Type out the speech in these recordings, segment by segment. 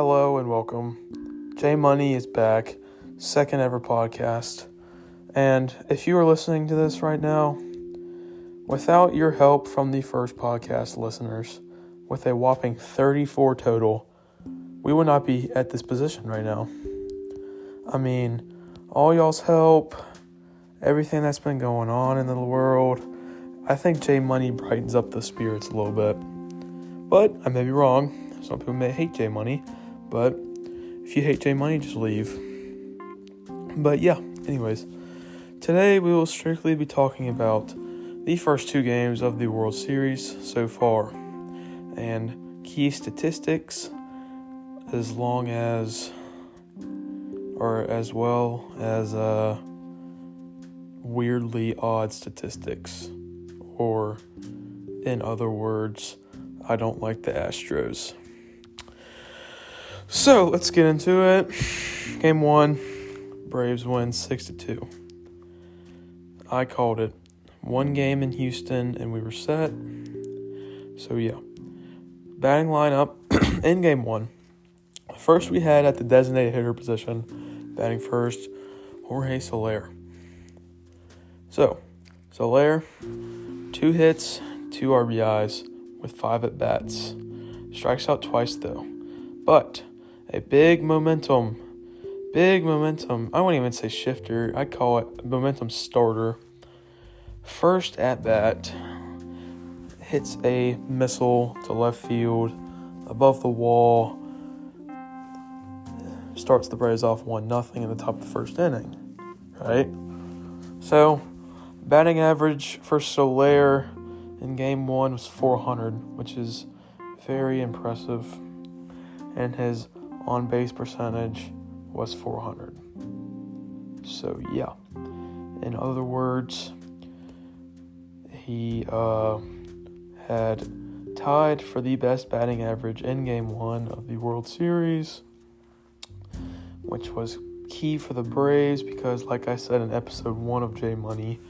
Hello and welcome. J Money is back, second ever podcast. And if you are listening to this right now, without your help from the first podcast listeners, with a whopping 34 total, we would not be at this position right now. I mean, all y'all's help, everything that's been going on in the world, I think J Money brightens up the spirits a little bit. But I may be wrong. Some people may hate J Money, but if you hate J Money, just leave. But yeah, anyways, today we will strictly be talking about the first two games of the World Series so far and key statistics as long as or as well as uh, weirdly odd statistics or in other words I don't like the Astros. So let's get into it. Game one, Braves win six to two. I called it. One game in Houston and we were set. So yeah. Batting lineup in game one. First we had at the designated hitter position, batting first, Jorge Soler. So, Soler, two hits, two RBIs, with five at bats. Strikes out twice though. But a big momentum, big momentum. I wouldn't even say shifter, I'd call it momentum starter. First at bat hits a missile to left field above the wall. Starts the Braves off 1 nothing in the top of the first inning. Right? So, batting average for Soler in game one was 400, which is very impressive, and his on base percentage was 400. So, yeah. In other words, he uh, had tied for the best batting average in game one of the World Series, which was key for the Braves because, like I said in episode one of J Money,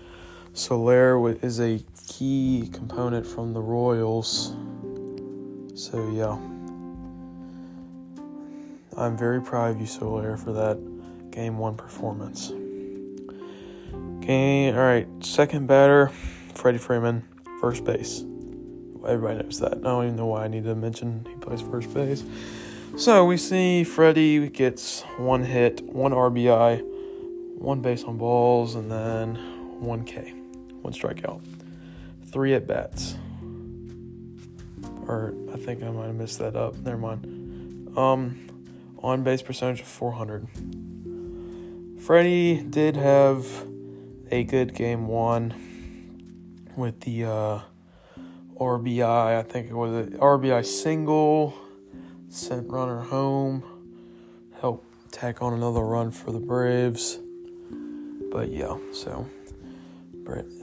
Soler is a key component from the Royals. So, yeah. I'm very proud of you, Soler, for that game one performance. Okay, all right. Second batter, Freddie Freeman, first base. Everybody knows that. I don't even know why I need to mention he plays first base. So we see Freddie gets one hit, one RBI, one base on balls, and then one K one strikeout, three at bats. Or I think I might have missed that up. Never mind. Um, on base percentage of 400. Freddie did have a good game one with the uh, RBI. I think it was an RBI single, sent runner home, helped tack on another run for the Braves. But yeah, so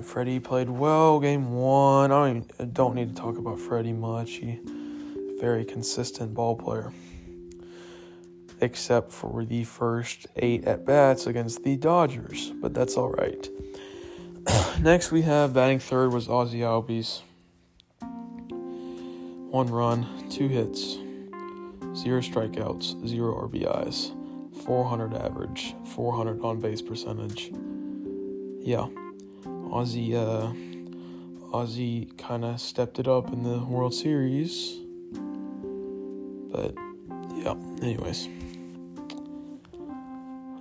Freddie played well game one. I don't, even, I don't need to talk about Freddie much. He's a very consistent ball player. Except for the first eight at bats against the Dodgers, but that's all right. Next, we have batting third was Ozzie Albies. One run, two hits, zero strikeouts, zero RBIs, 400 average, 400 on base percentage. Yeah. Ozzie, uh, Ozzie kind of stepped it up in the World Series. But yeah, anyways.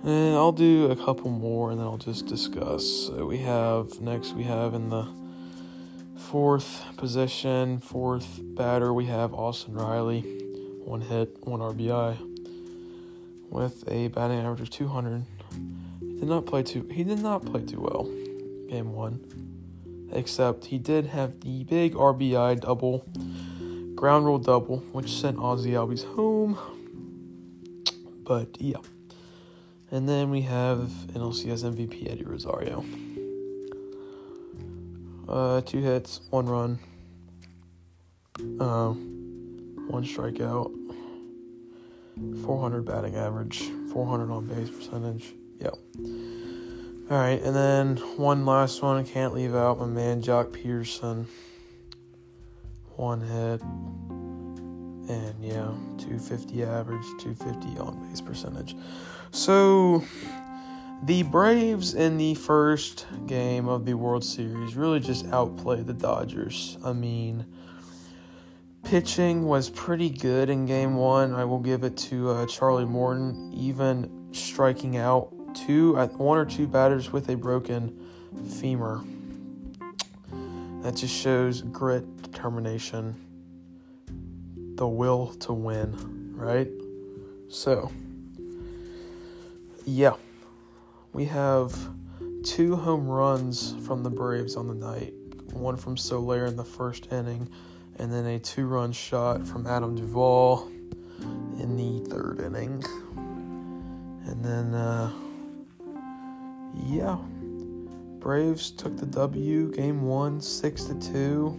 And I'll do a couple more and then I'll just discuss. So we have next we have in the fourth position, fourth batter, we have Austin Riley. One hit, one RBI. With a batting average of 200. He did not play too he did not play too well game one. Except he did have the big RBI double, ground rule double, which sent Ozzie Albies home. But yeah. And then we have NLCS MVP Eddie Rosario. Uh, two hits, one run, uh, one strikeout, 400 batting average, 400 on base percentage. Yeah. All right, and then one last one I can't leave out my man Joc Pederson. One hit, And yeah, 250 average, 250 on base percentage. So the Braves in the first game of the World Series really just outplayed the Dodgers. I mean, pitching was pretty good in game one. I will give it to uh, Charlie Morton, even striking out two, uh, one or two batters with a broken femur. That just shows grit, determination, the will to win, right? So, yeah, we have two home runs from the Braves on the night. One from Soler in the first inning, and then a two run shot from Adam Duvall in the third inning. And then, uh, yeah, Braves took the W, game one, six to two.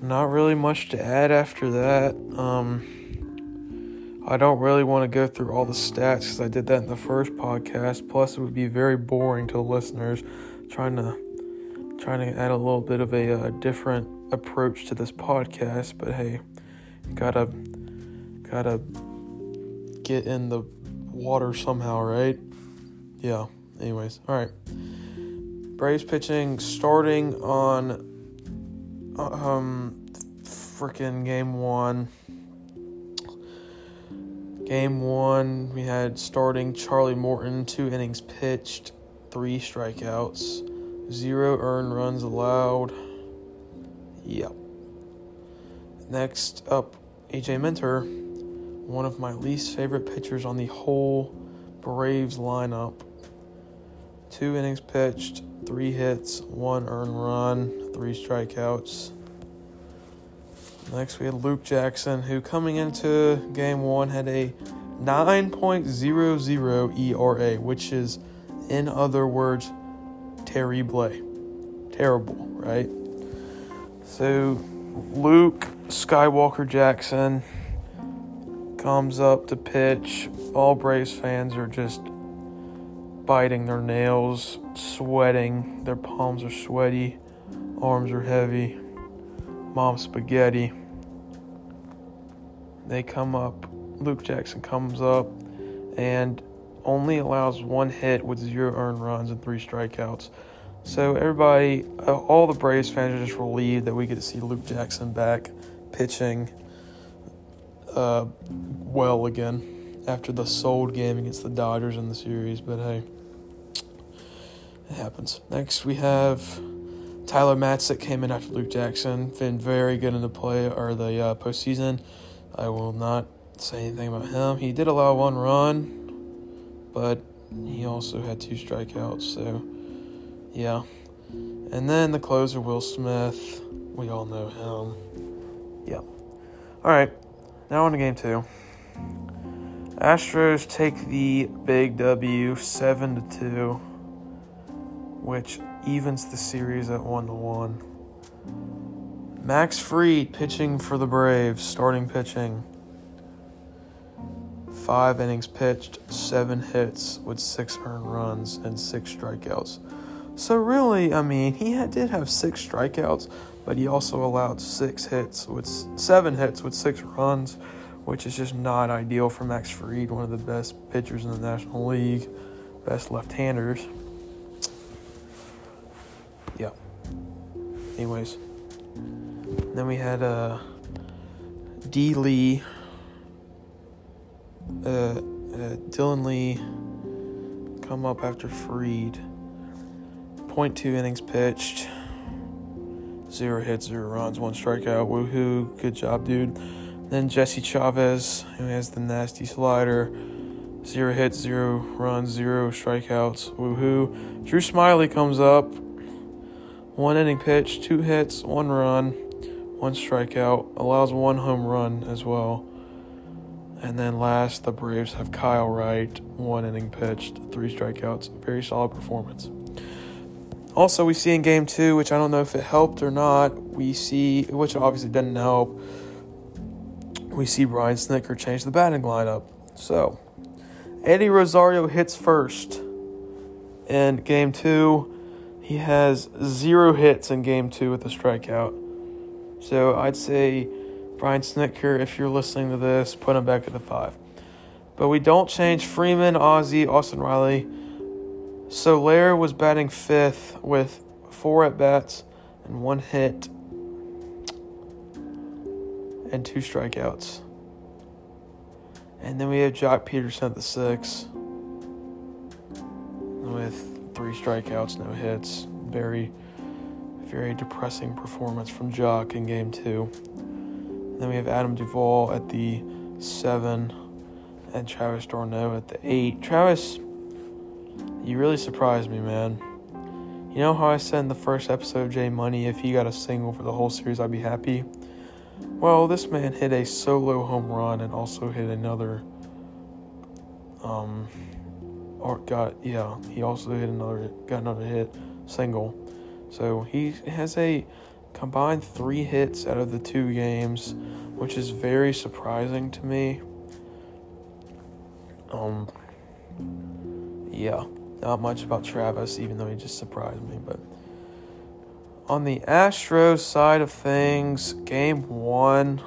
Not really much to add after that. Um, I don't really want to go through all the stats because I did that in the first podcast. Plus, it would be very boring to listeners trying to trying to add a little bit of a, a uh, different approach to this podcast. But hey, gotta gotta get in the water somehow, right? Yeah. Anyways, all right. Braves pitching starting on um freaking game 1. Game 1, we had starting Charlie Morton, 2 innings pitched, 3 strikeouts, 0 earned runs allowed. Yep. Next up, AJ Minter, one of my least favorite pitchers on the whole Braves lineup. Two innings pitched, three hits, one earned run, three strikeouts. Next, we had Luke Jackson, who coming into game one had a 9.00 ERA, which is, in other words, terrible. Terrible, right? So, Luke Skywalker Jackson comes up to pitch. All Braves fans are just biting their nails, sweating. Their palms are sweaty, arms are heavy. Mom spaghetti. They come up. Luke Jackson comes up and only allows one hit with zero earned runs and three strikeouts. So everybody, uh, all the Braves fans are just relieved that we get to see Luke Jackson back pitching uh, well again after the sold game against the Dodgers in the series. But hey, it happens. Next, we have Tyler Matzek came in after Luke Jackson. Been very good in the play or the uh, postseason. I will not say anything about him. He did allow one run, but he also had two strikeouts. So, yeah. And then the closer, Will Smith. We all know him. Yeah. All right. Now on to game two. Astros take the big W, seven to two, which evens the series at one to one. Max Fried pitching for the Braves, starting pitching. Five innings pitched, seven hits with six earned runs and six strikeouts. So really, I mean, he had, did have six strikeouts, but he also allowed six hits with seven hits with six runs, which is just not ideal for Max Fried, one of the best pitchers in the National League, best left-handers. Yeah. Anyways, then we had uh, D. Lee, uh, uh, Dylan Lee come up after Fried. 0.2 innings pitched, zero hits, zero runs, one strikeout. Woohoo! Good job, dude. Then Jesse Chavez, who has the nasty slider. Zero hits, zero runs, zero strikeouts. Woohoo. Drew Smyly comes up. One inning pitch, two hits, one run, one strikeout. Allows one home run as well. And then last, the Braves have Kyle Wright, one inning pitched, three strikeouts. Very solid performance. Also, we see in game two, which I don't know if it helped or not, we see, which obviously didn't help, we see Brian Snitker change the batting lineup. So, Eddie Rosario hits first in game two. He has zero hits in game two with a strikeout. So, I'd say Brian Snitker, if you're listening to this, put him back at the five. But we don't change Freeman, Ozzie, Austin Riley. Soler was batting fifth with four at bats and one hit and two strikeouts. And then we have Joc Pederson at the six with three strikeouts, no hits. Very, very depressing performance from Joc in game two. Then we have Adam Duvall at the seven and Travis d'Arnaud at the eight. Travis, you really surprised me, man. You know how I said in the first episode of J Money, if he got a single for the whole series, I'd be happy? Well, this man hit a solo home run and also hit another. Um, or got yeah, he also hit another got another hit single, so he has a combined three hits out of the two games, which is very surprising to me. Um, yeah, not much about Travis, even though he just surprised me, but. On the Astros side of things, game one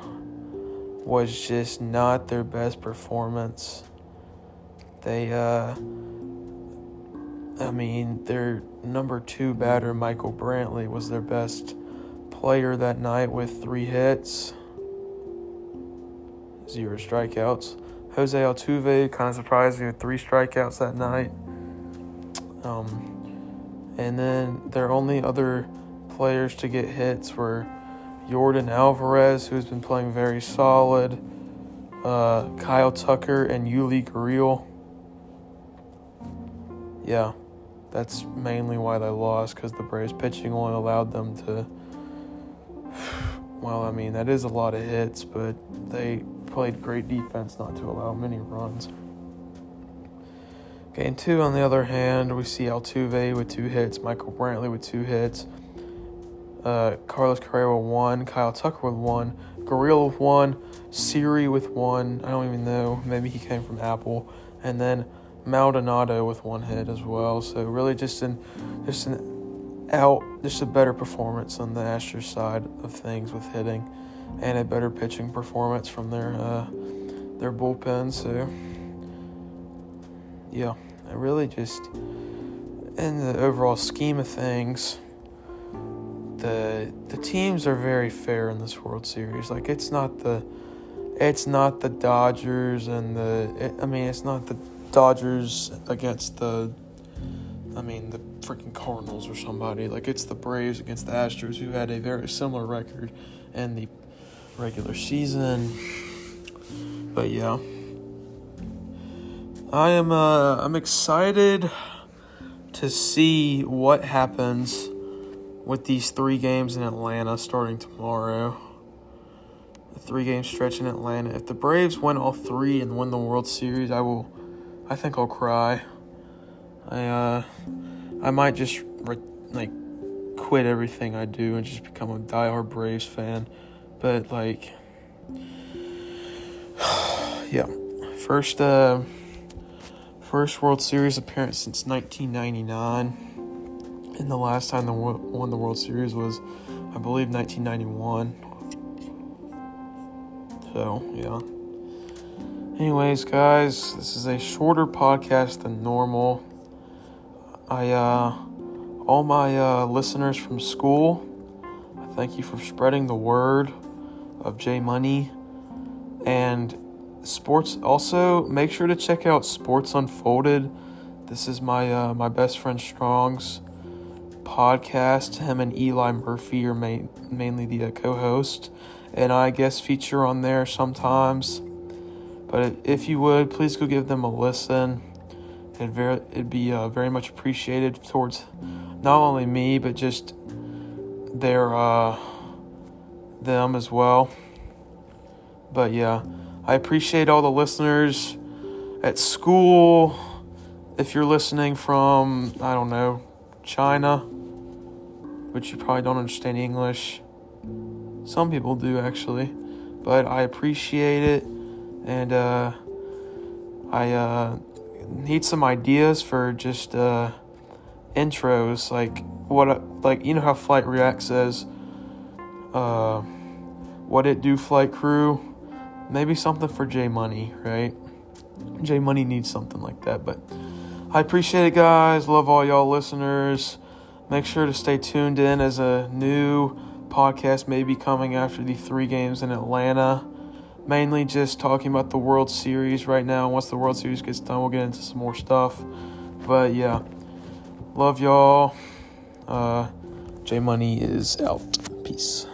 was just not their best performance. They, uh, I mean, their number two batter, Michael Brantley, was their best player that night with three hits, zero strikeouts. Jose Altuve kind of surprised me with three strikeouts that night. Um, and then their only other players to get hits were Yordan Alvarez, who's been playing very solid, uh, Kyle Tucker, and Yuli Gurriel. Yeah, that's mainly why they lost because the Braves pitching only allowed them to. Well, I mean, that is a lot of hits, but they played great defense not to allow many runs. Game two, on the other hand, we see Altuve with two hits, Michael Brantley with two hits, uh, Carlos Correa with one, Kyle Tucker with one, Gurriel with one, Siri with one. I don't even know. Maybe he came from Apple, and then Maldonado with one hit as well. So really, just an just an out, just a better performance on the Astros side of things with hitting, and a better pitching performance from their uh, their bullpen. So yeah, I really just in the overall scheme of things the the teams are very fair in this World Series. Like it's not the it's not the Dodgers and the it, I mean it's not the Dodgers against the I mean the freaking Cardinals or somebody. Like it's the Braves against the Astros who had a very similar record in the regular season. But yeah. I am uh I'm excited to see what happens with these three games in Atlanta starting tomorrow. A three game stretch in Atlanta. If the Braves win all three and win the World Series, I will. I think I'll cry. I uh, I might just re- like quit everything I do and just become a diehard Braves fan. But like, yeah, first uh, first World Series appearance since 1999 and the last time they won the World Series was, I believe, 1991. So, yeah. Anyways, guys, this is a shorter podcast than normal. I, uh, all my uh, listeners from school, I thank you for spreading the word of J Money. And sports, also, make sure to check out Sports Unfolded. This is my uh, my best friend Strong's podcast. Him and Eli Murphy are main, mainly the uh, co host, and I guess feature on there sometimes. But if you would, please go give them a listen. It'd, very, it'd be uh, very much appreciated towards not only me, but just their uh, them as well. But yeah, I appreciate all the listeners at school. If you're listening from, I don't know, China, which you probably don't understand English. Some people do actually, but I appreciate it, and uh, I uh, need some ideas for just uh, intros, like what, like you know how Flight React says, uh, What It Do Flight Crew. Maybe something for J Money, right? J Money needs something like that. But I appreciate it, guys. Love all y'all listeners. Make sure to stay tuned in as a new podcast may be coming after the three games in Atlanta. Mainly just talking about the World Series right now. Once the World Series gets done, we'll get into some more stuff. But yeah, love y'all. Uh, J Money is out. Peace.